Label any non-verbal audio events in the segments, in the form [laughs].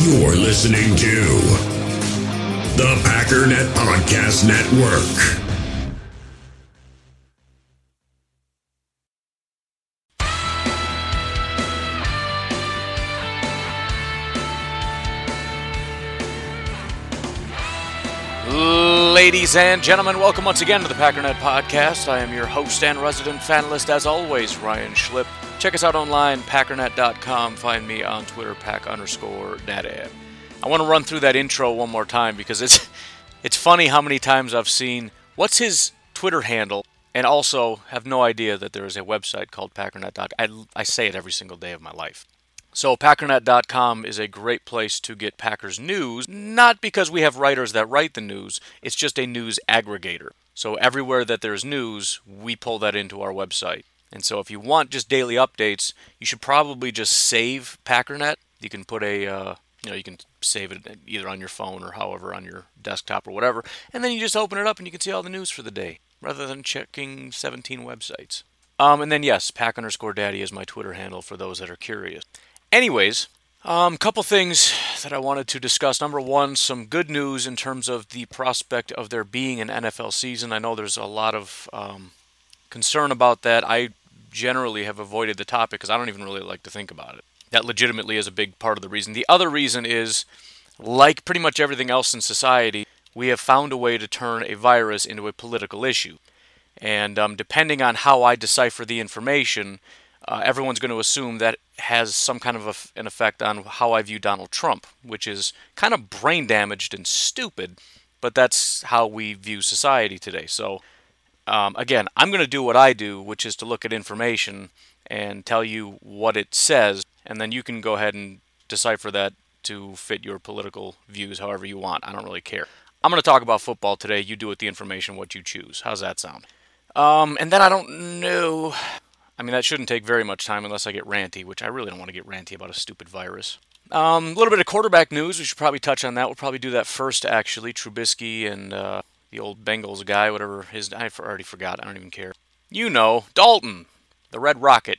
You're listening to the Packernet Podcast Network. Ladies and gentlemen, welcome once again to the Packernet Podcast. I am your host and resident fanalist, as always, Ryan Schlip. Check us out online, packernet.com. Find me on Twitter, pack underscore daddy. I want to run through that intro one more time because it's [laughs] it's funny how many times I've seen what's his Twitter handle, and also have no idea that there is a website called packernet.com. I, I say it every single day of my life. So, Packernet.com is a great place to get Packers news, not because we have writers that write the news, it's just a news aggregator. So, everywhere that there's news, we pull that into our website. And so, if you want just daily updates, you should probably just save Packernet. You can put a, uh, you know, you can save it either on your phone or however on your desktop or whatever, and then you just open it up and you can see all the news for the day rather than checking 17 websites. Um, and then yes, pack underscore daddy is my Twitter handle for those that are curious. Anyways, a um, couple things that I wanted to discuss. Number one, some good news in terms of the prospect of there being an NFL season. I know there's a lot of um, concern about that. I generally have avoided the topic because I don't even really like to think about it. That legitimately is a big part of the reason. The other reason is, like pretty much everything else in society, we have found a way to turn a virus into a political issue. And um, depending on how I decipher the information, uh, everyone's going to assume that has some kind of a, an effect on how I view Donald Trump, which is kind of brain damaged and stupid, but that's how we view society today. So, um, again, I'm going to do what I do, which is to look at information and tell you what it says, and then you can go ahead and decipher that to fit your political views however you want. I don't really care. I'm going to talk about football today. You do with the information what you choose. How's that sound? Um, and then I don't know. I mean, that shouldn't take very much time unless I get ranty, which I really don't want to get ranty about a stupid virus. Um, a little bit of quarterback news. We should probably touch on that. We'll probably do that first, actually. Trubisky and uh, the old Bengals guy, whatever his. I already forgot. I don't even care. You know, Dalton, the Red Rocket.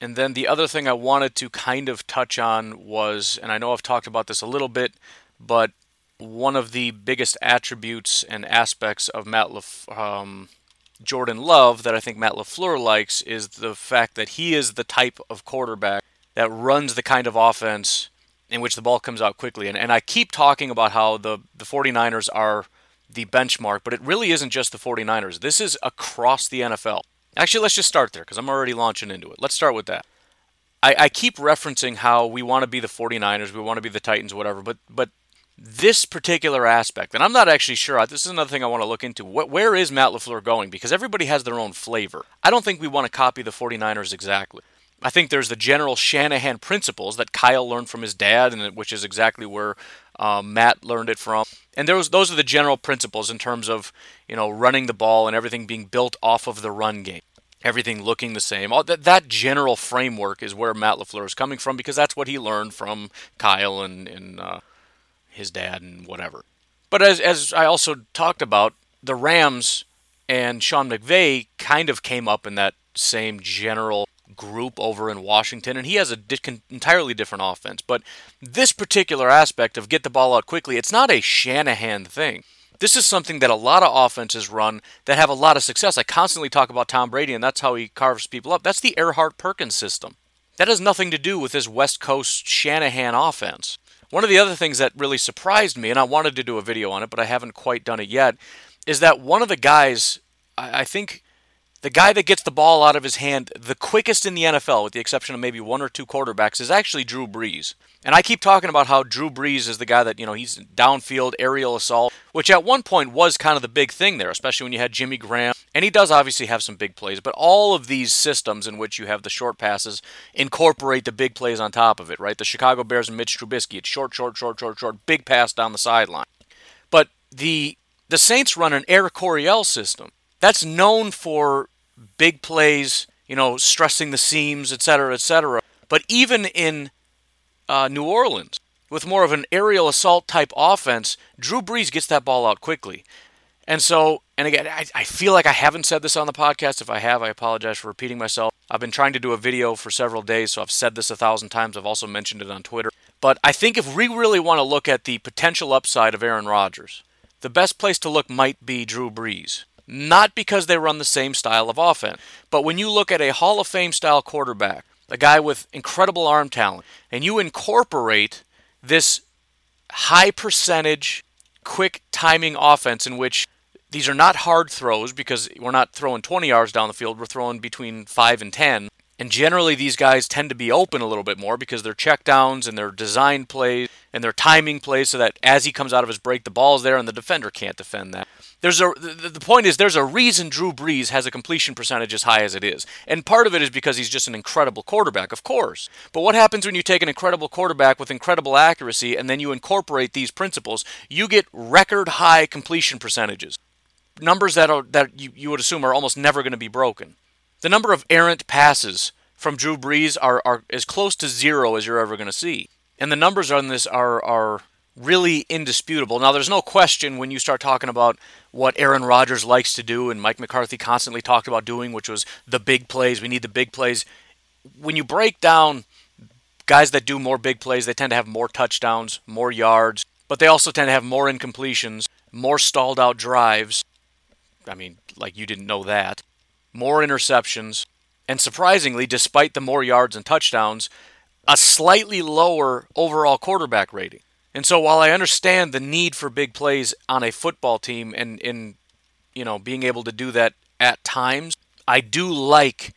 And then the other thing I wanted to kind of touch on was, and I know I've talked about this a little bit, but one of the biggest attributes and aspects of Matt Lef- um, Jordan Love that I think Matt LaFleur likes is the fact that he is the type of quarterback that runs the kind of offense in which the ball comes out quickly. And, and I keep talking about how the, the 49ers are the benchmark, but it really isn't just the 49ers. This is across the NFL. Actually, let's just start there because I'm already launching into it. Let's start with that. I, I keep referencing how we want to be the 49ers, we want to be the Titans, whatever, but but this particular aspect, and I'm not actually sure. This is another thing I want to look into. Where is Matt LaFleur going? Because everybody has their own flavor. I don't think we want to copy the 49ers exactly. I think there's the general Shanahan principles that Kyle learned from his dad, and which is exactly where um, Matt learned it from. And those those are the general principles in terms of you know running the ball and everything being built off of the run game, everything looking the same. All that that general framework is where Matt LaFleur is coming from because that's what he learned from Kyle and and uh, his dad and whatever. But as as I also talked about, the Rams and Sean McVay kind of came up in that same general group over in Washington, and he has a di- entirely different offense. But this particular aspect of get the ball out quickly, it's not a Shanahan thing. This is something that a lot of offenses run that have a lot of success. I constantly talk about Tom Brady, and that's how he carves people up. That's the Erhardt-Perkins system. That has nothing to do with this West Coast Shanahan offense. One of the other things that really surprised me, and I wanted to do a video on it, but I haven't quite done it yet, is that one of the guys, I think the guy that gets the ball out of his hand the quickest in the NFL, with the exception of maybe one or two quarterbacks, is actually Drew Brees. And I keep talking about how Drew Brees is the guy that, you know, he's downfield aerial assault, which at one point was kind of the big thing there, especially when you had Jimmy Graham. And he does obviously have some big plays, but all of these systems in which you have the short passes incorporate the big plays on top of it, right? The Chicago Bears and Mitch Trubisky, it's short, short, short, short, short, big pass down the sideline. But the the Saints run an Air Coryell system. That's known for big plays, you know, stressing the seams, et cetera, et cetera. But even in uh, New Orleans with more of an aerial assault type offense, Drew Brees gets that ball out quickly. And so, and again, I, I, feel like I haven't said this on the podcast. If I have, I apologize for repeating myself. I've been trying to do a video for several days, so I've said this a thousand times. I've also mentioned it on Twitter. But I think if we really want to look at the potential upside of Aaron Rodgers, the best place to look might be Drew Brees. Not because they run the same style of offense, but when you look at a Hall of Fame style quarterback, a guy with incredible arm talent, and you incorporate this high percentage, quick timing offense in which these are not hard throws because we're not throwing 20 yards down the field, we're throwing between 5 and 10. And generally, these guys tend to be open a little bit more because they're checkdowns and they're design plays and they're timing plays so that as he comes out of his break, the ball's there and the defender can't defend that. There's a the point is there's a reason Drew Brees has a completion percentage as high as it is, and part of it is because he's just an incredible quarterback, of course. But what happens when you take an incredible quarterback with incredible accuracy and then you incorporate these principles? You get record high completion percentages, numbers that are that you, you would assume are almost never going to be broken. The number of errant passes from Drew Brees are, are as close to zero as you're ever going to see. And the numbers on this are, are really indisputable. Now, there's no question when you start talking about what Aaron Rodgers likes to do, and Mike McCarthy constantly talked about doing, which was the big plays. We need the big plays. When you break down guys that do more big plays, they tend to have more touchdowns, more yards, but they also tend to have more incompletions, more stalled out drives. I mean, like you didn't know that more interceptions, and surprisingly, despite the more yards and touchdowns, a slightly lower overall quarterback rating. And so while I understand the need for big plays on a football team and in you know being able to do that at times, I do like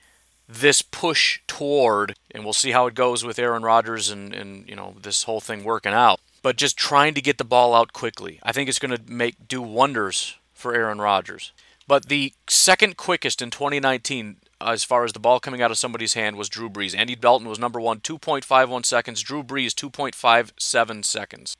this push toward and we'll see how it goes with Aaron Rodgers and, and you know this whole thing working out. But just trying to get the ball out quickly. I think it's going to make do wonders for Aaron Rodgers. But the second quickest in 2019, as far as the ball coming out of somebody's hand, was Drew Brees. Andy Dalton was number one, 2.51 seconds. Drew Brees, 2.57 seconds.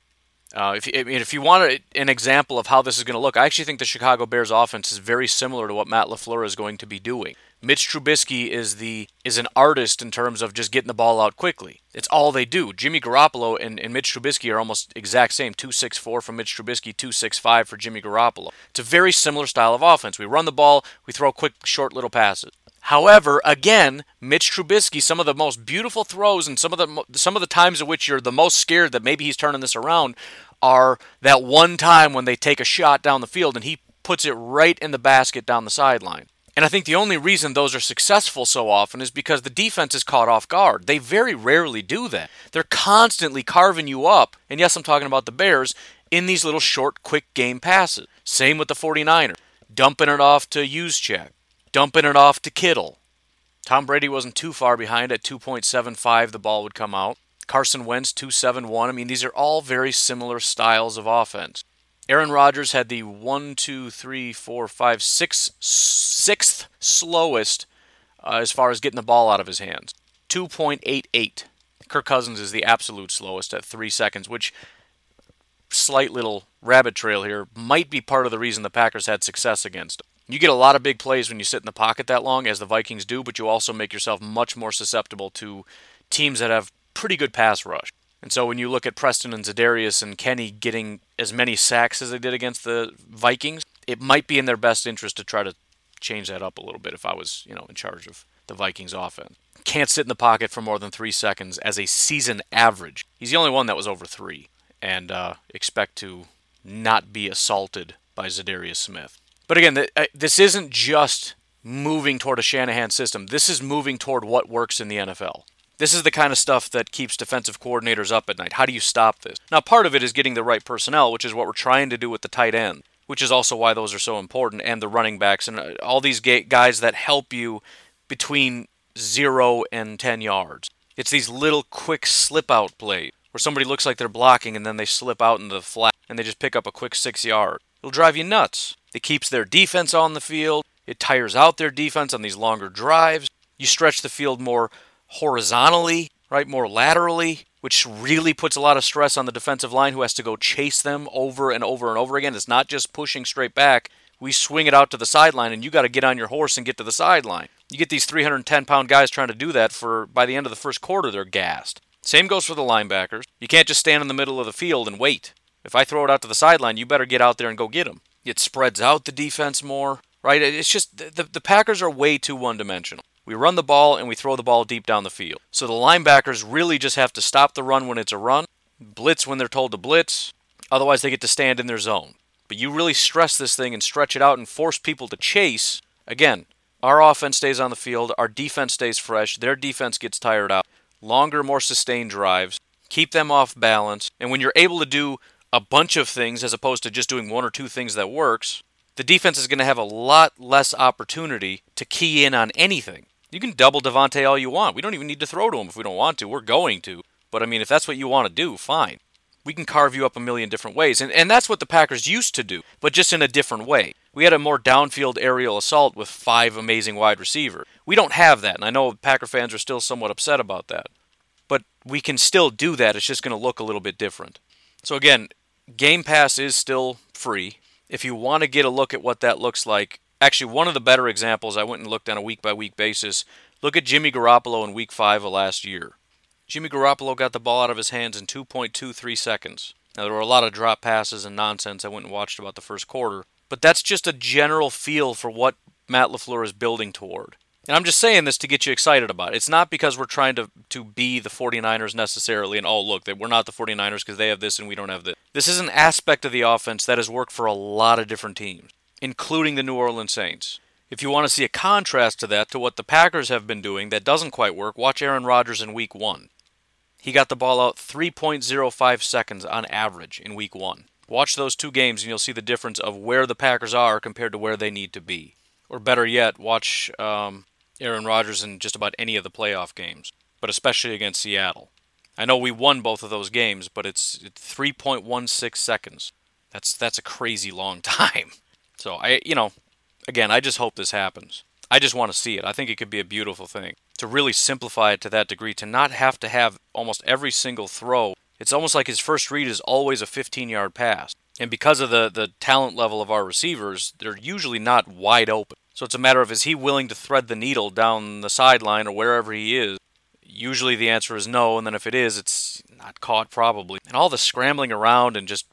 Uh, if, I mean, if you want an example of how this is going to look, I actually think the Chicago Bears offense is very similar to what Matt LaFleur is going to be doing. Mitch Trubisky is the is an artist in terms of just getting the ball out quickly. It's all they do. Jimmy Garoppolo and, and Mitch Trubisky are almost exact same. 264 from Mitch Trubisky, 265 for Jimmy Garoppolo. It's a very similar style of offense. We run the ball, we throw quick, short little passes. However, again, Mitch Trubisky, some of the most beautiful throws and some of the some of the times in which you're the most scared that maybe he's turning this around are that one time when they take a shot down the field and he puts it right in the basket down the sideline. And I think the only reason those are successful so often is because the defense is caught off guard. They very rarely do that. They're constantly carving you up, and yes, I'm talking about the Bears, in these little short, quick game passes. Same with the 49ers. Dumping it off to Juszczyk, dumping it off to Kittle. Tom Brady wasn't too far behind at 2.75, the ball would come out. Carson Wentz, 271. I mean, these are all very similar styles of offense. Aaron Rodgers had the one, two, three, four, five, six, sixth slowest uh, as far as getting the ball out of his hands. 2.88. Kirk Cousins is the absolute slowest at three seconds, which slight little rabbit trail here might be part of the reason the Packers had success against. You get a lot of big plays when you sit in the pocket that long, as the Vikings do, but you also make yourself much more susceptible to teams that have pretty good pass rush. And so when you look at Preston and Za'Darius and Kenny getting as many sacks as they did against the Vikings, it might be in their best interest to try to change that up a little bit if I was, you know, in charge of the Vikings offense. Can't sit in the pocket for more than three seconds as a season average. He's the only one that was over three, and uh, expect to not be assaulted by Za'Darius Smith. But again, uh, this isn't just moving toward a Shanahan system. This is moving toward what works in the NFL. This is the kind of stuff that keeps defensive coordinators up at night. How do you stop this? Now, part of it is getting the right personnel, which is what we're trying to do with the tight end, which is also why those are so important, and the running backs and uh, all these guys that help you between zero and 10 yards. It's these little quick slip out plays where somebody looks like they're blocking and then they slip out into the flat and they just pick up a quick six yard. It'll drive you nuts. It keeps their defense on the field. It tires out their defense on these longer drives. You stretch the field more horizontally, right, more laterally, which really puts a lot of stress on the defensive line who has to go chase them over and over and over again. It's not just pushing straight back. We swing it out to the sideline, and you got to get on your horse and get to the sideline. You get these 310 pound guys trying to do that for by the end of the first quarter, they're gassed. Same goes for the linebackers. You can't just stand in the middle of the field and wait. If I throw it out to the sideline, you better get out there and go get them. It spreads out the defense more, right? It's just the, the Packers are way too one dimensional. We run the ball and we throw the ball deep down the field. So the linebackers really just have to stop the run when it's a run blitz when they're told to blitz. Otherwise, they get to stand in their zone. But you really stress this thing and stretch it out and force people to chase. Again, our offense stays on the field, our defense stays fresh, their defense gets tired out. Longer, more sustained drives, keep them off balance. And when you're able to do a bunch of things as opposed to just doing one or two things that works, the defense is going to have a lot less opportunity to key in on anything. You can double Davante all you want. We don't even need to throw to him if we don't want to. We're going to. But I mean, if that's what you want to do, fine. We can carve you up a million different ways. And, and that's what the Packers used to do, but just in a different way. We had a more downfield aerial assault with five amazing wide receivers. We don't have that, and I know Packer fans are still somewhat upset about that. But we can still do that. It's just going to look a little bit different. So again, Game Pass is still free. If you want to get a look at what that looks like, actually, one of the better examples, I went and looked on a week by week basis. Look at Jimmy Garoppolo in week five of last year. Jimmy Garoppolo got the ball out of his hands in 2.23 seconds. Now, there were a lot of drop passes and nonsense I went and watched about the first quarter, but that's just a general feel for what Matt LaFleur is building toward. And I'm just saying this to get you excited about it. It's not because we're trying to, to be the 49ers necessarily and, oh, look, we're not the 49ers because they have this and we don't have this. This is an aspect of the offense that has worked for a lot of different teams, including the New Orleans Saints. If you want to see a contrast to that, to what the Packers have been doing that doesn't quite work, watch Aaron Rodgers in week one. He got the ball out 3.05 seconds on average in week one. Watch those two games and you'll see the difference of where the Packers are compared to where they need to be. Or better yet, watch um, Aaron Rodgers in just about any of the playoff games, but especially against Seattle. I know we won both of those games, but it's 3.16 seconds. That's that's a crazy long [laughs] time. So I, you know, again, I just hope this happens. I just want to see it. I think it could be a beautiful thing to really simplify it to that degree, to not have to have almost every single throw. It's almost like his first read is always a 15 yard pass. And because of the, the talent level of our receivers, they're usually not wide open. So it's a matter of is he willing to thread the needle down the sideline or wherever he is? Usually the answer is no, and then if it is, it's not caught probably. And all the scrambling around and just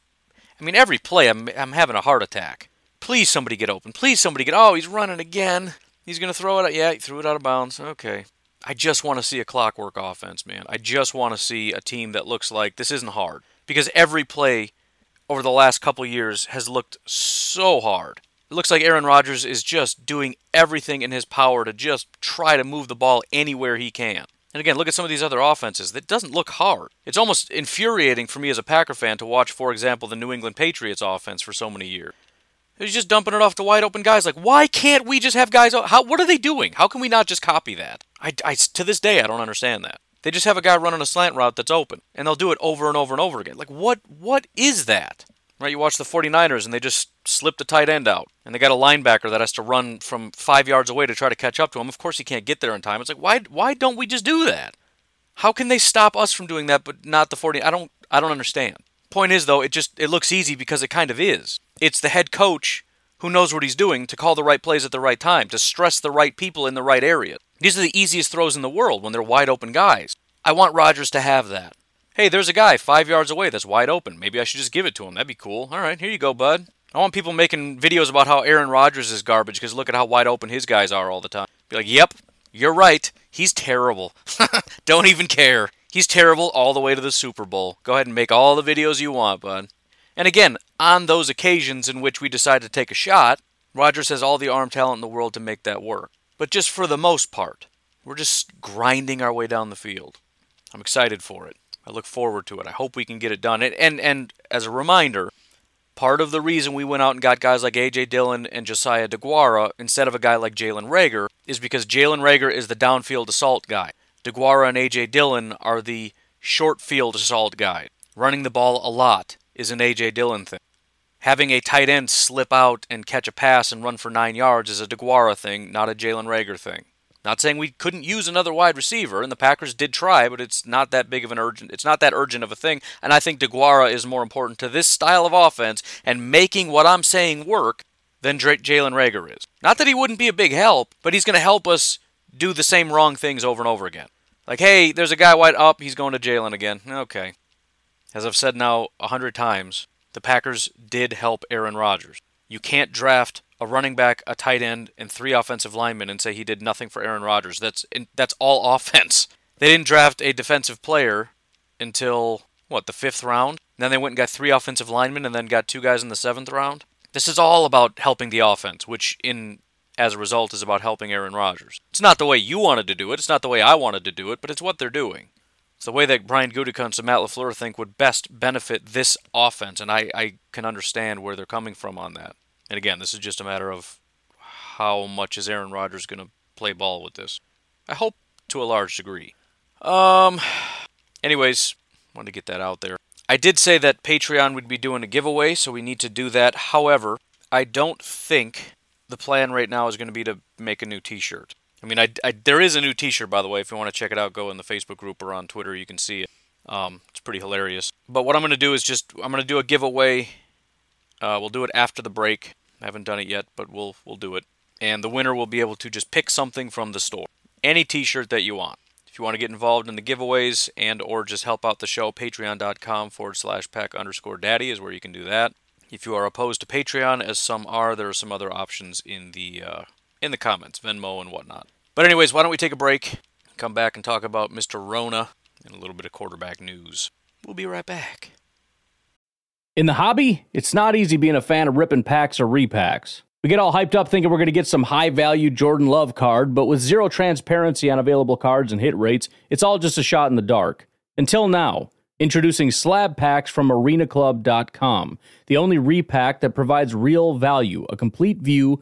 I mean every play I'm I'm having a heart attack. Please somebody get open. Please somebody get Oh, he's running again. He's going to throw it out. Yeah, he threw it out of bounds. Okay. I just want to see a clockwork offense, man. I just want to see a team that looks like this isn't hard because every play over the last couple years has looked so hard. It looks like Aaron Rodgers is just doing everything in his power to just try to move the ball anywhere he can. And again, look at some of these other offenses. That doesn't look hard. It's almost infuriating for me as a Packer fan to watch, for example, the New England Patriots offense for so many years. He's just dumping it off to wide open guys. Like, why can't we just have guys? How? What are they doing? How can we not just copy that? I, I to this day I don't understand that. They just have a guy running a slant route that's open, and they'll do it over and over and over again. Like, what? What is that? Right? You watch the 49ers, and they just slip the tight end out, and they got a linebacker that has to run from five yards away to try to catch up to him. Of course, he can't get there in time. It's like, why? Why don't we just do that? How can they stop us from doing that, but not the 40? I don't. I don't understand. Point is, though, it just it looks easy because it kind of is. It's the head coach who knows what he's doing to call the right plays at the right time, to stress the right people in the right area. These are the easiest throws in the world when they're wide open guys. I want Rodgers to have that. Hey, there's a guy five yards away that's wide open. Maybe I should just give it to him. That'd be cool. All right, here you go, bud. I want people making videos about how Aaron Rodgers is garbage because look at how wide open his guys are all the time. Be like, yep, you're right. He's terrible. [laughs] Don't even care. He's terrible all the way to the Super Bowl. Go ahead and make all the videos you want, bud. And again, on those occasions in which we decide to take a shot, Rodgers has all the arm talent in the world to make that work. But just for the most part, we're just grinding our way down the field. I'm excited for it. I look forward to it. I hope we can get it done. And and, and as a reminder, part of the reason we went out and got guys like AJ Dillon and Josiah DeGuara instead of a guy like Jalen Reagor is because Jalen Reagor is the downfield assault guy. DeGuara and AJ Dillon are the short field assault guy, running the ball a lot is an A.J. Dillon thing. Having a tight end slip out and catch a pass and run for nine yards is a DeGuara thing, not a Jalen Reagor thing. Not saying we couldn't use another wide receiver, and the Packers did try, but it's not that big of an urgent. It's not that urgent of a thing, and I think DeGuara is more important to this style of offense and making what I'm saying work than Jalen Reagor is. Not that he wouldn't be a big help, but he's going to help us do the same wrong things over and over again. Like, hey, there's a guy wide up, he's going to Jalen again. Okay, as I've said now a hundred times, the Packers did help Aaron Rodgers. You can't draft a running back, a tight end, and three offensive linemen and say he did nothing for Aaron Rodgers. That's that's all [laughs] offense. They didn't draft a defensive player until what, the fifth round? Then they went and got three offensive linemen and then got two guys in the seventh round. This is all about helping the offense, which in as a result is about helping Aaron Rodgers. It's not the way you wanted to do it, it's not the way I wanted to do it, but it's what they're doing. The way that Brian Gutekunst and Matt LaFleur think would best benefit this offense, and I, I can understand where they're coming from on that. And again, this is just a matter of how much is Aaron Rodgers going to play ball with this. I hope to a large degree. Um, anyways, wanted to get that out there. I did say that Patreon would be doing a giveaway, so we need to do that. However, I don't think the plan right now is going to be to make a new T-shirt. I mean, I, I, there is a new T-shirt, by the way. If you want to check it out, go in the Facebook group or on Twitter. You can see it. Um, it's pretty hilarious. But what I'm going to do is just I'm going to do a giveaway. Uh, we'll do it after the break. I haven't done it yet, but we'll we'll do it. And the winner will be able to just pick something from the store, any T-shirt that you want. If you want to get involved in the giveaways and or just help out the show, patreon.com forward slash pack underscore daddy is where you can do that. If you are opposed to Patreon, as some are, there are some other options in the uh, in the comments, Venmo and whatnot. But anyways, why don't we take a break, come back and talk about Mr. Rona and a little bit of quarterback news. We'll be right back. In the hobby, it's not easy being a fan of ripping packs or repacks. We get all hyped up thinking we're going to get some high value Jordan Love card, but with zero transparency on available cards and hit rates, it's all just a shot in the dark. Until now, introducing slab packs from arenaclub.com, the only repack that provides real value, a complete view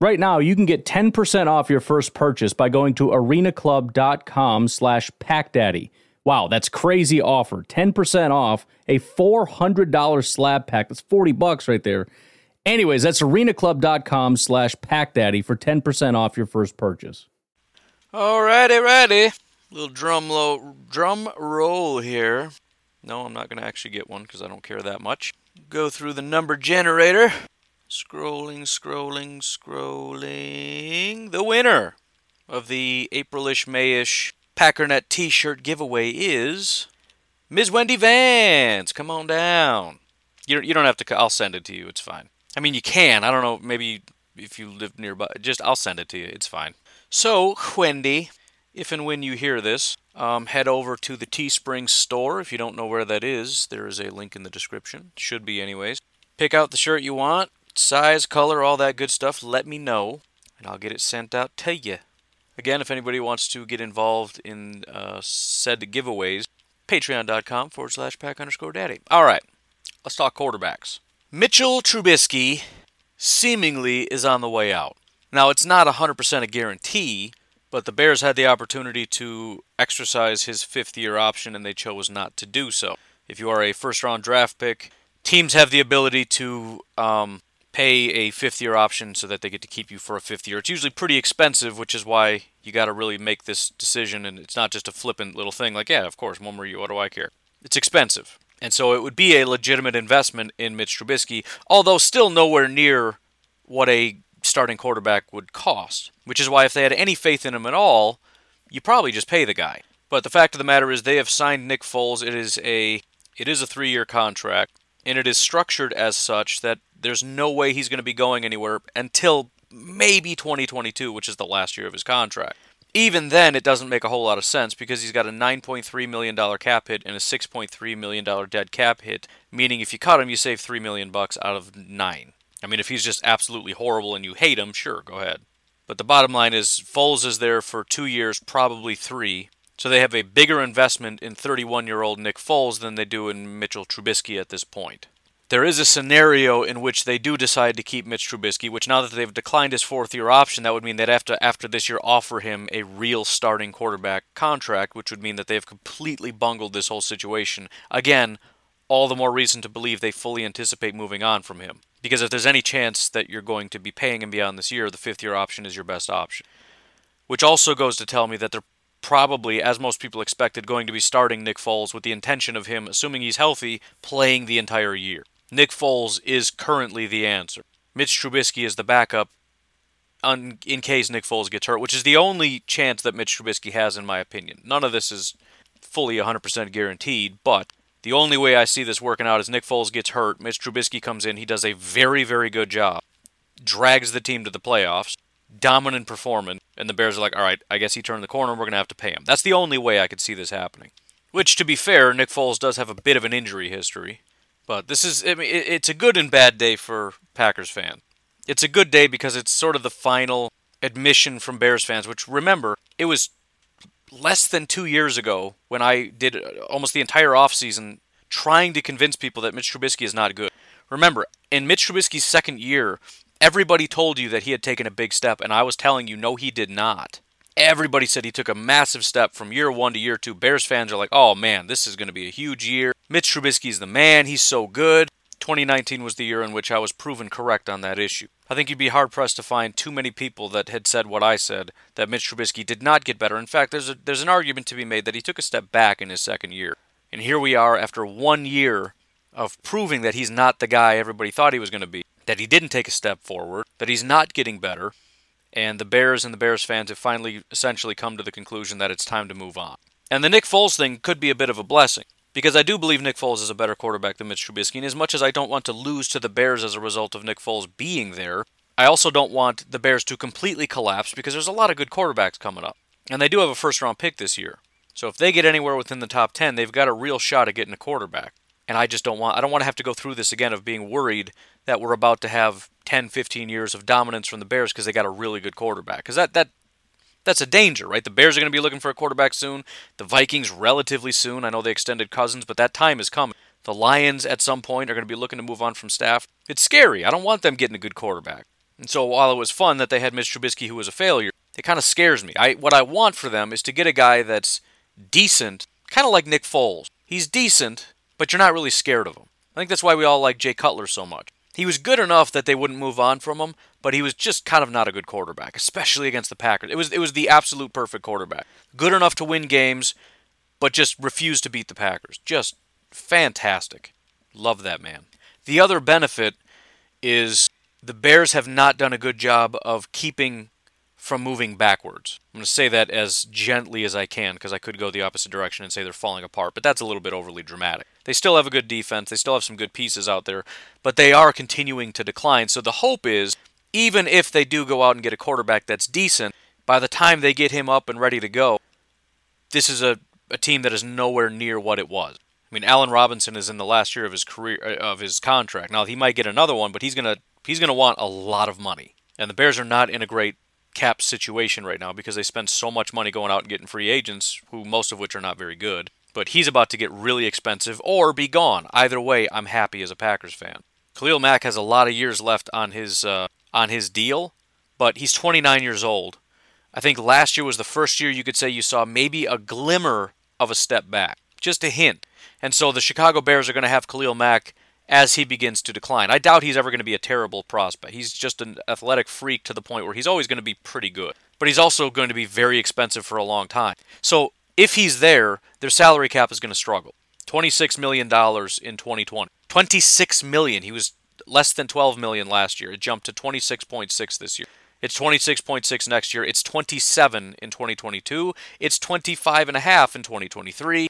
Right now, you can get 10% off your first purchase by going to arenaclub.com slash packdaddy. Wow, that's crazy offer. 10% off a $400 slab pack. That's 40 bucks right there. Anyways, that's arenaclub.com slash packdaddy for 10% off your first purchase. Alrighty, ready. Little drum low, drum roll here. No, I'm not going to actually get one because I don't care that much. Go through the number generator. Scrolling, scrolling, scrolling. The winner of the Aprilish, Mayish Packernet t shirt giveaway is Ms. Wendy Vance. Come on down. You, you don't have to, I'll send it to you. It's fine. I mean, you can. I don't know. Maybe if you live nearby, just I'll send it to you. It's fine. So, Wendy, if and when you hear this, um, head over to the Teespring store. If you don't know where that is, there is a link in the description. Should be, anyways. Pick out the shirt you want, size, color, all that good stuff. Let me know, and I'll get it sent out to you. Again, if anybody wants to get involved in uh, said giveaways, patreon.com forward slash pack underscore daddy. All right, let's talk quarterbacks. Mitchell Trubisky seemingly is on the way out. Now, it's not 100% a guarantee, but the Bears had the opportunity to exercise his fifth year option and they chose not to do so. If you are a first round draft pick, teams have the ability to um, pay a fifth year option so that they get to keep you for a fifth year. It's usually pretty expensive, which is why you got to really make this decision. And it's not just a flippant little thing like, yeah, of course, one more year, what do I care? It's expensive. And so it would be a legitimate investment in Mitch Trubisky, although still nowhere near what a starting quarterback would cost. Which is why, if they had any faith in him at all, you probably just pay the guy. But the fact of the matter is, they have signed Nick Foles. It is a it is a three year contract, and it is structured as such that there's no way he's going to be going anywhere until maybe 2022, which is the last year of his contract. Even then, it doesn't make a whole lot of sense because he's got a $9.3 million cap hit and a $6.3 million dead cap hit, meaning if you cut him, you save 3 million bucks out of nine. I mean, if he's just absolutely horrible and you hate him, sure, go ahead. But the bottom line is Foles is there for two years, probably three. So they have a bigger investment in 31 year old Nick Foles than they do in Mitchell Trubisky at this point. There is a scenario in which they do decide to keep Mitch Trubisky, which now that they've declined his fourth year option, that would mean that after after this year offer him a real starting quarterback contract, which would mean that they've completely bungled this whole situation. Again, all the more reason to believe they fully anticipate moving on from him. Because if there's any chance that you're going to be paying him beyond this year, the fifth year option is your best option. Which also goes to tell me that they're probably, as most people expected, going to be starting Nick Foles with the intention of him, assuming he's healthy, playing the entire year. Nick Foles is currently the answer. Mitch Trubisky is the backup on, in case Nick Foles gets hurt, which is the only chance that Mitch Trubisky has, in my opinion. None of this is fully 100% guaranteed, but the only way I see this working out is Nick Foles gets hurt, Mitch Trubisky comes in, he does a very, very good job, drags the team to the playoffs, dominant performance, and the Bears are like, all right, I guess he turned the corner, we're going to have to pay him. That's the only way I could see this happening. Which, to be fair, Nick Foles does have a bit of an injury history. But this is, I mean, it's a good and bad day for Packers fans. It's a good day because it's sort of the final admission from Bears fans, which remember, it was less than two years ago when I did uh, almost the entire offseason trying to convince people that Mitch Trubisky is not good. Remember, in Mitch Trubisky's second year, everybody told you that he had taken a big step, and I was telling you, no, he did not. Everybody said he took a massive step from year one to year two. Bears fans are like, oh man, this is going to be a huge year. Mitch Trubisky's the man. He's so good. 2019 was the year in which I was proven correct on that issue. I think you'd be hard pressed to find too many people that had said what I said that Mitch Trubisky did not get better. In fact, there's a, there's an argument to be made that he took a step back in his second year. And here we are after one year of proving that he's not the guy everybody thought he was going to be, that he didn't take a step forward, that he's not getting better, and the Bears and the Bears fans have finally essentially come to the conclusion that it's time to move on. And the Nick Foles thing could be a bit of a blessing because I do believe Nick Foles is a better quarterback than Mitch Trubisky. And as much as I don't want to lose to the Bears as a result of Nick Foles being there, I also don't want the Bears to completely collapse because there's a lot of good quarterbacks coming up. And they do have a first round pick this year. So if they get anywhere within the top 10, they've got a real shot at getting a quarterback. And I just don't want I don't want to have to go through this again of being worried that we're about to have 10, 15 years of dominance from the Bears because they got a really good quarterback. Cuz that that that's a danger, right? The Bears are going to be looking for a quarterback soon. The Vikings relatively soon. I know they extended Cousins, but that time is coming. The Lions at some point are going to be looking to move on from staff. It's scary. I don't want them getting a good quarterback. And so while it was fun that they had Mitch Trubisky, who was a failure, it kind of scares me. I what I want for them is to get a guy that's decent, kind of like Nick Foles. He's decent, but you're not really scared of him. I think that's why we all like Jay Cutler so much. He was good enough that they wouldn't move on from him, but he was just kind of not a good quarterback, especially against the Packers. It was it was the absolute perfect quarterback. Good enough to win games, but just refused to beat the Packers. Just fantastic. Love that man. The other benefit is the Bears have not done a good job of keeping from moving backwards. I'm going to say that as gently as I can because I could go the opposite direction and say they're falling apart, but that's a little bit overly dramatic. They still have a good defense, they still have some good pieces out there, but they are continuing to decline. So the hope is even if they do go out and get a quarterback that's decent, by the time they get him up and ready to go, this is a, a team that is nowhere near what it was. I mean, Allen Robinson is in the last year of his career uh, of his contract. Now he might get another one, but he's gonna he's gonna want a lot of money. And the Bears are not in a great cap situation right now because they spend so much money going out and getting free agents, who most of which are not very good. But he's about to get really expensive or be gone. Either way, I'm happy as a Packers fan. Khalil Mack has a lot of years left on his uh, on his deal, but he's 29 years old. I think last year was the first year you could say you saw maybe a glimmer of a step back, just a hint. And so the Chicago Bears are going to have Khalil Mack as he begins to decline. I doubt he's ever going to be a terrible prospect. He's just an athletic freak to the point where he's always going to be pretty good. But he's also going to be very expensive for a long time. So if he's there, their salary cap is going to struggle. $26 million in 2020. 26 million. He was less than 12 million last year. It jumped to 26.6 this year. It's 26.6 next year. It's 27 in 2022. It's 25 and a half in 2023.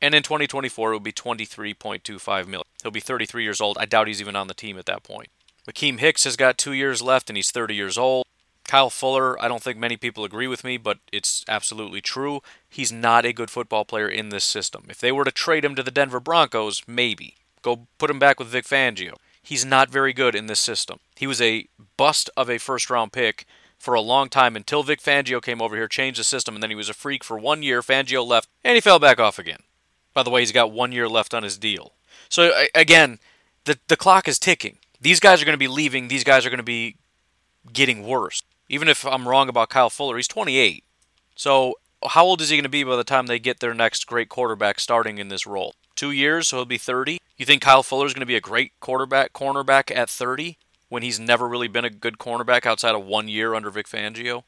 And in 2024, it would be 23.25 million. He'll be 33 years old. I doubt he's even on the team at that point. Akiem Hicks has got two years left, and he's 30 years old. Kyle Fuller, I don't think many people agree with me, but it's absolutely true. He's not a good football player in this system. If they were to trade him to the Denver Broncos, maybe. Go put him back with Vic Fangio. He's not very good in this system. He was a bust of a first round pick for a long time until Vic Fangio came over here, changed the system, and then he was a freak for one year. Fangio left, and he fell back off again. By the way, he's got one year left on his deal. So again, the the clock is ticking. These guys are going to be leaving. These guys are going to be getting worse. Even if I'm wrong about Kyle Fuller, he's 28. So how old is he going to be by the time they get their next great quarterback starting in this role? Two years, so he'll be 30. You think Kyle Fuller is going to be a great quarterback, cornerback at 30 when he's never really been a good cornerback outside of one year under Vic Fangio?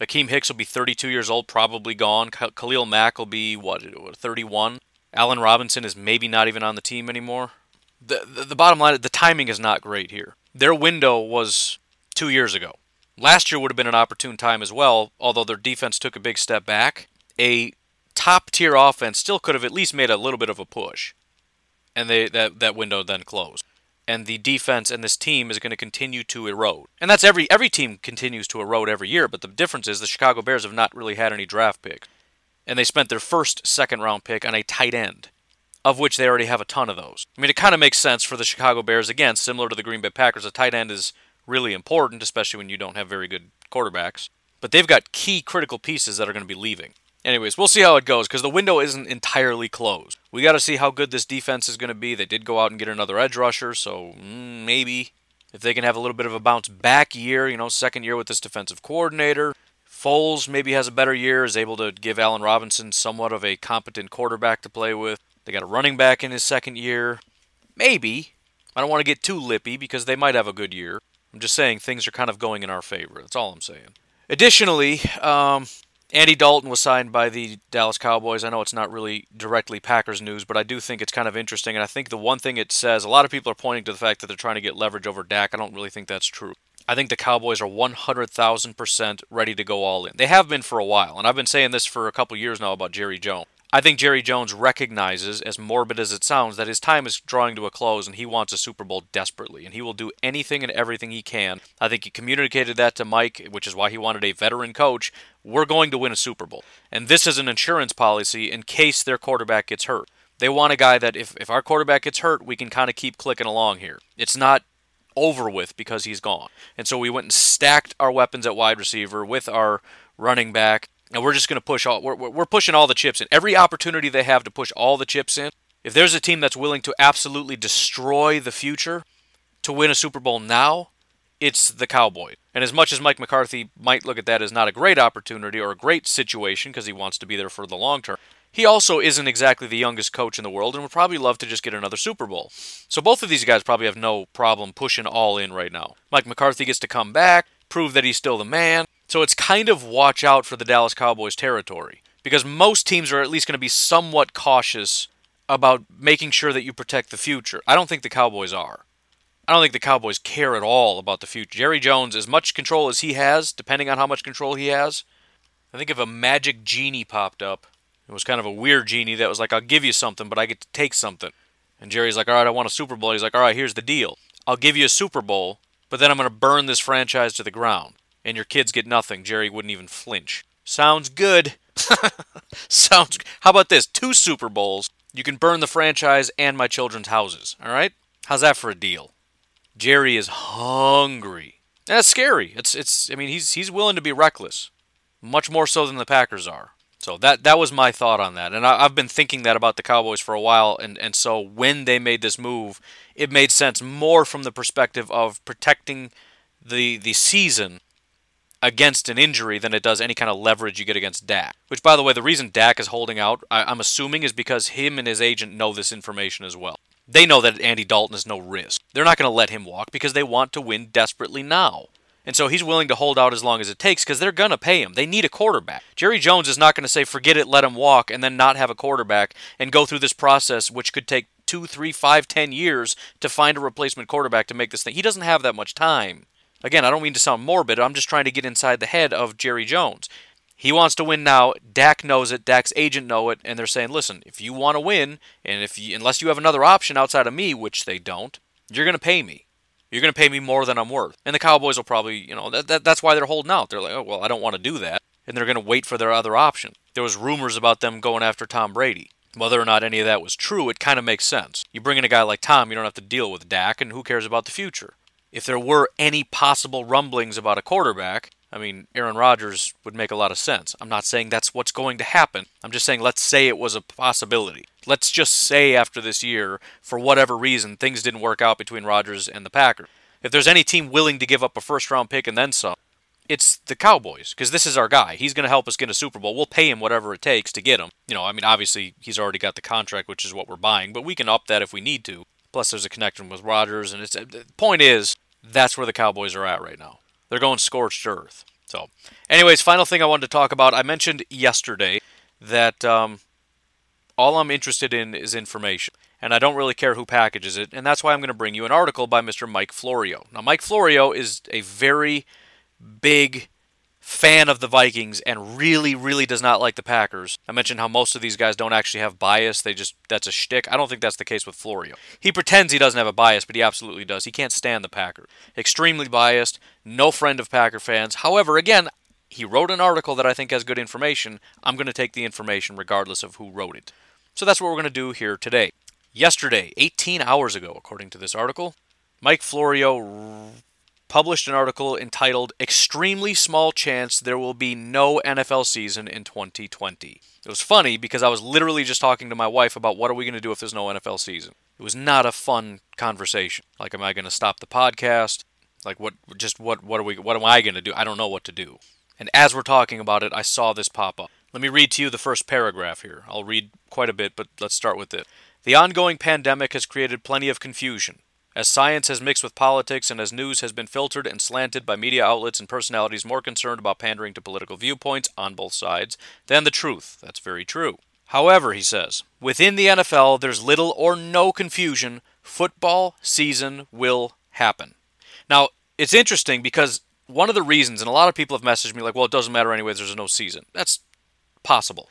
Akiem Hicks will be 32 years old, probably gone. Khalil Mack will be what 31. Allen Robinson is maybe not even on the team anymore. The, the, the bottom line, the timing is not great here. Their window was two years ago. Last year would have been an opportune time as well, although their defense took a big step back. A top tier offense still could have at least made a little bit of a push. And they that, that window then closed. And the defense and this team is going to continue to erode. And that's every every team continues to erode every year, but the difference is the Chicago Bears have not really had any draft picks. And they spent their first second round pick on a tight end, of which they already have a ton of those. I mean, it kind of makes sense for the Chicago Bears again, similar to the Green Bay Packers. A tight end is really important, especially when you don't have very good quarterbacks. But they've got key critical pieces that are going to be leaving. Anyways, we'll see how it goes because the window isn't entirely closed. We got to see how good this defense is going to be. They did go out and get another edge rusher, so mm, maybe if they can have a little bit of a bounce back year, you know, second year with this defensive coordinator. Foles maybe has a better year, is able to give Allen Robinson somewhat of a competent quarterback to play with. They got a running back in his second year. Maybe. I don't want to get too lippy because they might have a good year. I'm just saying things are kind of going in our favor. That's all I'm saying. Additionally, um, Andy Dalton was signed by the Dallas Cowboys. I know it's not really directly Packers news, but I do think it's kind of interesting. And I think the one thing it says, a lot of people are pointing to the fact that they're trying to get leverage over Dak. I don't really think that's true. I think the Cowboys are 100,000% ready to go all in. They have been for a while, and I've been saying this for a couple years now about Jerry Jones. I think Jerry Jones recognizes, as morbid as it sounds, that his time is drawing to a close and he wants a Super Bowl desperately. And he will do anything and everything he can. I think he communicated that to Mike, which is why he wanted a veteran coach. We're going to win a Super Bowl. And this is an insurance policy in case their quarterback gets hurt. They want a guy that if, if our quarterback gets hurt, we can kind of keep clicking along here. It's not over with because he's gone. And so we went and stacked our weapons at wide receiver with our running back. And we're just going to push all we're, we're pushing all the chips in. Every opportunity they have to push all the chips in if there's a team that's willing to absolutely destroy the future to win a super bowl now it's the cowboys. And as much as mike mccarthy might look at that as not a great opportunity or a great situation because he wants to be there for the long term he also isn't exactly the youngest coach in the world and would probably love to just get another Super Bowl. So both of these guys probably have no problem pushing all in right now. Mike McCarthy gets to come back, prove that he's still the man. So it's kind of watch out for the Dallas Cowboys territory because most teams are at least going to be somewhat cautious about making sure that you protect the future. I don't think the Cowboys are. I don't think the Cowboys care at all about the future. Jerry Jones, as much control as he has, depending on how much control he has, I think if a magic genie popped up, it was kind of a weird genie that was like, I'll give you something, but I get to take something. And Jerry's like, all right, I want a Super Bowl. He's like, all right, here's the deal. I'll give you a Super Bowl, but then I'm going to burn this franchise to the ground and your kids get nothing. Jerry wouldn't even flinch. Sounds good. [laughs] Sounds. How about this? Two Super Bowls. You can burn the franchise and my children's houses. All right? How's that for a deal? Jerry is hungry. That's scary. It's it's. I mean, he's he's willing to be reckless, much more so than the Packers are. So that that was my thought on that, and I, have been thinking that about the Cowboys for a while, and and so when they made this move, it made sense more from the perspective of protecting the the season against an injury than it does any kind of leverage you get against Dak. Which, by the way, the reason Dak is holding out, I, am assuming, is because him and his agent know this information as well. They know that Andy Dalton is no risk. They're not going to let him walk because they want to win desperately now. And so he's willing to hold out as long as it takes because they're going to pay him. They need a quarterback. Jerry Jones is not going to say, forget it, let him walk, and then not have a quarterback and go through this process, which could take two, three, five, ten years to find a replacement quarterback to make this thing. He doesn't have that much time. Again, I don't mean to sound morbid. I'm just trying to get inside the head of Jerry Jones. He wants to win now. Dak knows it. Dak's agent know it, and they're saying, "Listen, if you want to win, and if you, unless you have another option outside of me, which they don't, you're going to pay me. You're going to pay me more than I'm worth." And the Cowboys will probably, you know, that, that that's why they're holding out. They're like, "Oh, well, I don't want to do that," and they're going to wait for their other option. There was rumors about them going after Tom Brady. Whether or not any of that was true, it kind of makes sense. You bring in a guy like Tom, you don't have to deal with Dak, and who cares about the future? if there were any possible rumblings about a quarterback, I mean, Aaron Rodgers would make a lot of sense. I'm not saying that's what's going to happen. I'm just saying let's say it was a possibility. Let's just say after this year, for whatever reason, things didn't work out between Rodgers and the Packers. If there's any team willing to give up a first round pick and then some, it's the Cowboys because this is our guy. He's going to help us get a Super Bowl. We'll pay him whatever it takes to get him. You know, I mean, obviously he's already got the contract, which is what we're buying, but we can up that if we need to. Plus, there's a connection with Rodgers, and it's the point is that's where the Cowboys are at right now. They're going scorched earth. So, anyways, final thing I wanted to talk about. I mentioned yesterday that um, all I'm interested in is information. and I don't really care who packages it, and that's why I'm going to bring you an article by Mr. Mike Florio. Now, Mike Florio is a very big fan of the Vikings and really, really does not like the Packers. I mentioned how most of these guys don't actually have bias. They just, that's a shtick. I don't think that's the case with Florio. He pretends he doesn't have a bias, but he absolutely does. He can't stand the Packers. Extremely biased, no friend of Packer fans. However, again, he wrote an article that I think has good information. I'm going to take the information regardless of who wrote it. So that's what we're going to do here today. Yesterday, 18 hours ago, according to this article, Mike Florio published an article entitled Extremely Small Chance There Will Be No NFL Season in 2020. It was funny because I was literally just talking to my wife about what are we going to do if there's no NFL season. It was not a fun conversation. Like, am I going to stop the podcast? Like, what? Just what? What are we? What am I going to do? I don't know what to do. And as we're talking about it, I saw this pop up. Let me read to you the first paragraph here. I'll read quite a bit, but let's start with it. The ongoing pandemic has created plenty of confusion. As science has mixed with politics and as news has been filtered and slanted by media outlets and personalities more concerned about pandering to political viewpoints on both sides than the truth. That's very true. However, he says, within the NFL, there's little or no confusion. Football season will happen. Now, it's interesting because one of the reasons, and a lot of people have messaged me like, well, it doesn't matter anyway, there's no season. That's possible.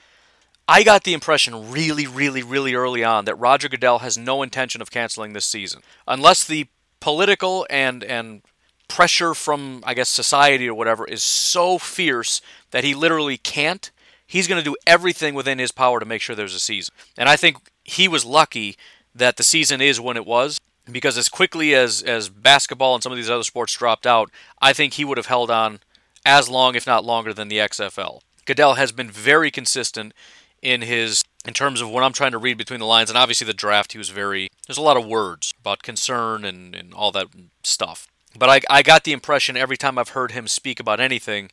I got the impression really, really, really early on that Roger Goodell has no intention of canceling this season, unless the political and and pressure from I guess society or whatever is so fierce that he literally can't. He's going to do everything within his power to make sure there's a season. And I think he was lucky that the season is when it was because as quickly as as basketball and some of these other sports dropped out, I think he would have held on as long if not longer than the XFL. Goodell has been very consistent in his in terms of what I'm trying to read between the lines, and obviously the draft, he was very there's a lot of words about concern and, and all that stuff. But I, I got the impression every time I've heard him speak about anything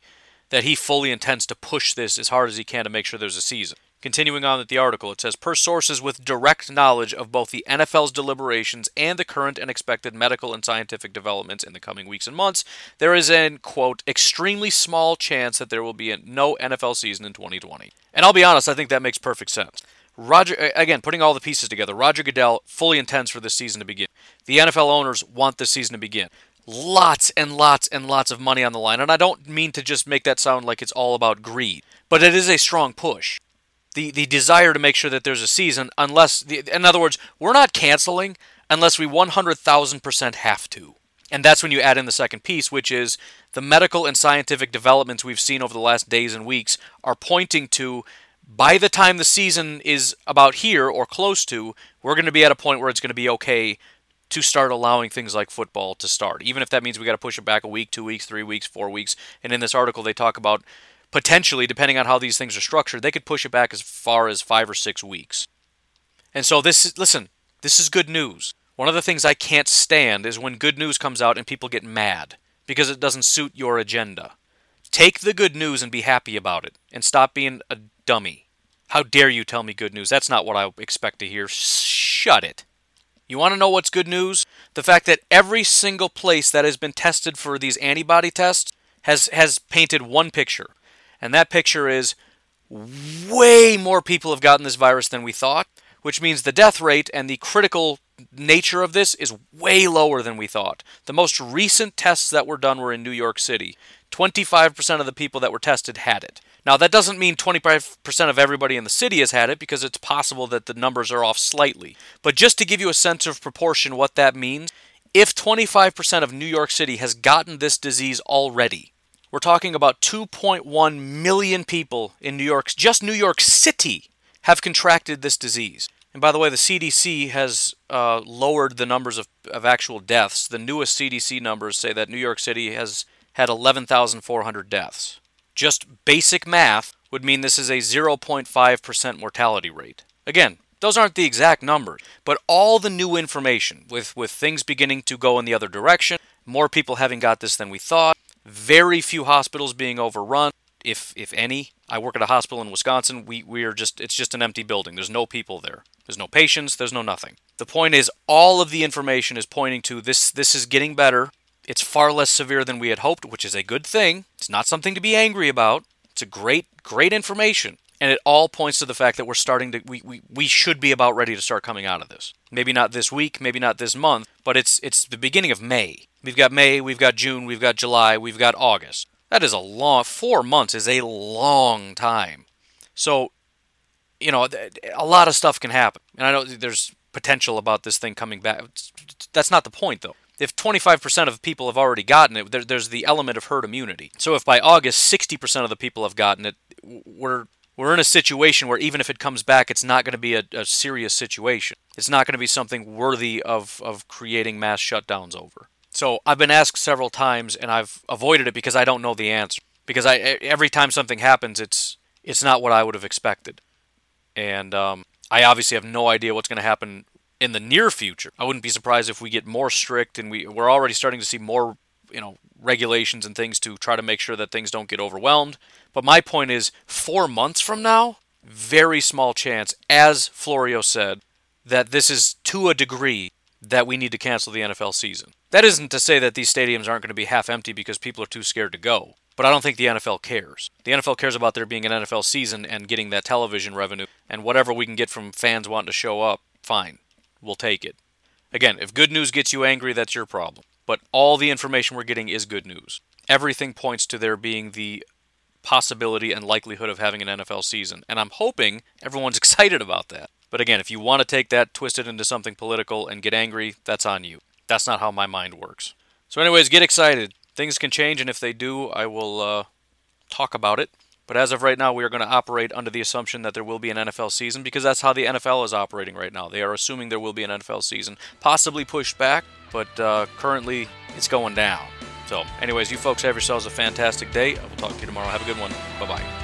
that he fully intends to push this as hard as he can to make sure there's a season. Continuing on with the article, it says Per sources with direct knowledge of both the NFL's deliberations and the current and expected medical and scientific developments in the coming weeks and months, there is an, quote, extremely small chance that there will be no NFL season in 2020. And I'll be honest, I think that makes perfect sense. Roger, again, putting all the pieces together, Roger Goodell fully intends for this season to begin. The NFL owners want this season to begin. Lots and lots and lots of money on the line. And I don't mean to just make that sound like it's all about greed, but it is a strong push the the desire to make sure that there's a season unless the, in other words we're not canceling unless we 100,000% have to. And that's when you add in the second piece which is the medical and scientific developments we've seen over the last days and weeks are pointing to by the time the season is about here or close to we're going to be at a point where it's going to be okay to start allowing things like football to start even if that means we got to push it back a week 2 weeks 3 weeks 4 weeks. And in this article they talk about potentially, depending on how these things are structured, they could push it back as far as five or six weeks. And so this is, listen, this is good news. One of the things I can't stand is when good news comes out and people get mad because it doesn't suit your agenda. Take the good news and be happy about it and stop being a dummy. How dare you tell me good news? That's not what I expect to hear. Shut it. You want to know what's good news? The fact that every single place that has been tested for these antibody tests has has painted one picture. And that picture is way more people have gotten this virus than we thought, which means the death rate and the critical nature of this is way lower than we thought. The most recent tests that were done were in New York City. 25% of the people that were tested had it. Now, that doesn't mean 25% of everybody in the city has had it because it's possible that the numbers are off slightly. But just to give you a sense of proportion what that means, if 25% of New York City has gotten this disease already, we're talking about 2.1 million people in New York, just New York City, have contracted this disease. And by the way, the CDC has uh, lowered the numbers of, of actual deaths. The newest CDC numbers say that New York City has had 11,400 deaths. Just basic math would mean this is a 0.5% mortality rate. Again, those aren't the exact numbers, but all the new information, with, with things beginning to go in the other direction, more people having got this than we thought, very few hospitals being overrun, if if any. I work at a hospital in Wisconsin. We we are just it's just an empty building. There's no people there. There's no patients, there's no nothing. The point is all of the information is pointing to this this is getting better. It's far less severe than we had hoped, which is a good thing. It's not something to be angry about. It's a great great information. And it all points to the fact that we're starting to we, we, we should be about ready to start coming out of this. Maybe not this week, maybe not this month, but it's it's the beginning of May. We've got May, we've got June, we've got July, we've got August. That is a long 4 months is a long time. So, you know, a lot of stuff can happen. And I know there's potential about this thing coming back. That's not the point though if 25% of people have already gotten it, there, there's the element of herd immunity. So if by August 60% of the people have gotten it, we're we're in a situation where even if it comes back, it's not going to be a, a serious situation. It's not going to be something worthy of, of creating mass shutdowns over. So I've been asked several times, and I've avoided it because I don't know the answer. Because I every time something happens, it's it's not what I would have expected, and um, I obviously have no idea what's going to happen in the near future. I wouldn't be surprised if we get more strict, and we we're already starting to see more you know regulations and things to try to make sure that things don't get overwhelmed. But my point is, four months from now, very small chance, as Florio said, that this is to a degree that we need to cancel the NFL season. That isn't to say that these stadiums aren't going to be half empty because people are too scared to go. But I don't think the NFL cares. The NFL cares about there being an NFL season and getting that television revenue, and whatever we can get from fans wanting to show up, fine. We'll take it. Again, if good news gets you angry, that's your problem. But all the information we're getting is good news. Everything points to there being the possibility and likelihood of having an NFL season. And I'm hoping everyone's [laughs] excited about that. But again, if you want to take that, twist it into something political, and get angry, that's on you. That's not how my mind works. So, anyways, get excited. Things can change, and if they do, I will uh, talk about it. But as of right now, we are going to operate under the assumption that there will be an NFL season because that's how the NFL is operating right now. They are assuming there will be an NFL season, possibly pushed back, but uh, currently it's going down. So, anyways, you folks have yourselves a fantastic day. I will talk to you tomorrow. Have a good one. Bye bye.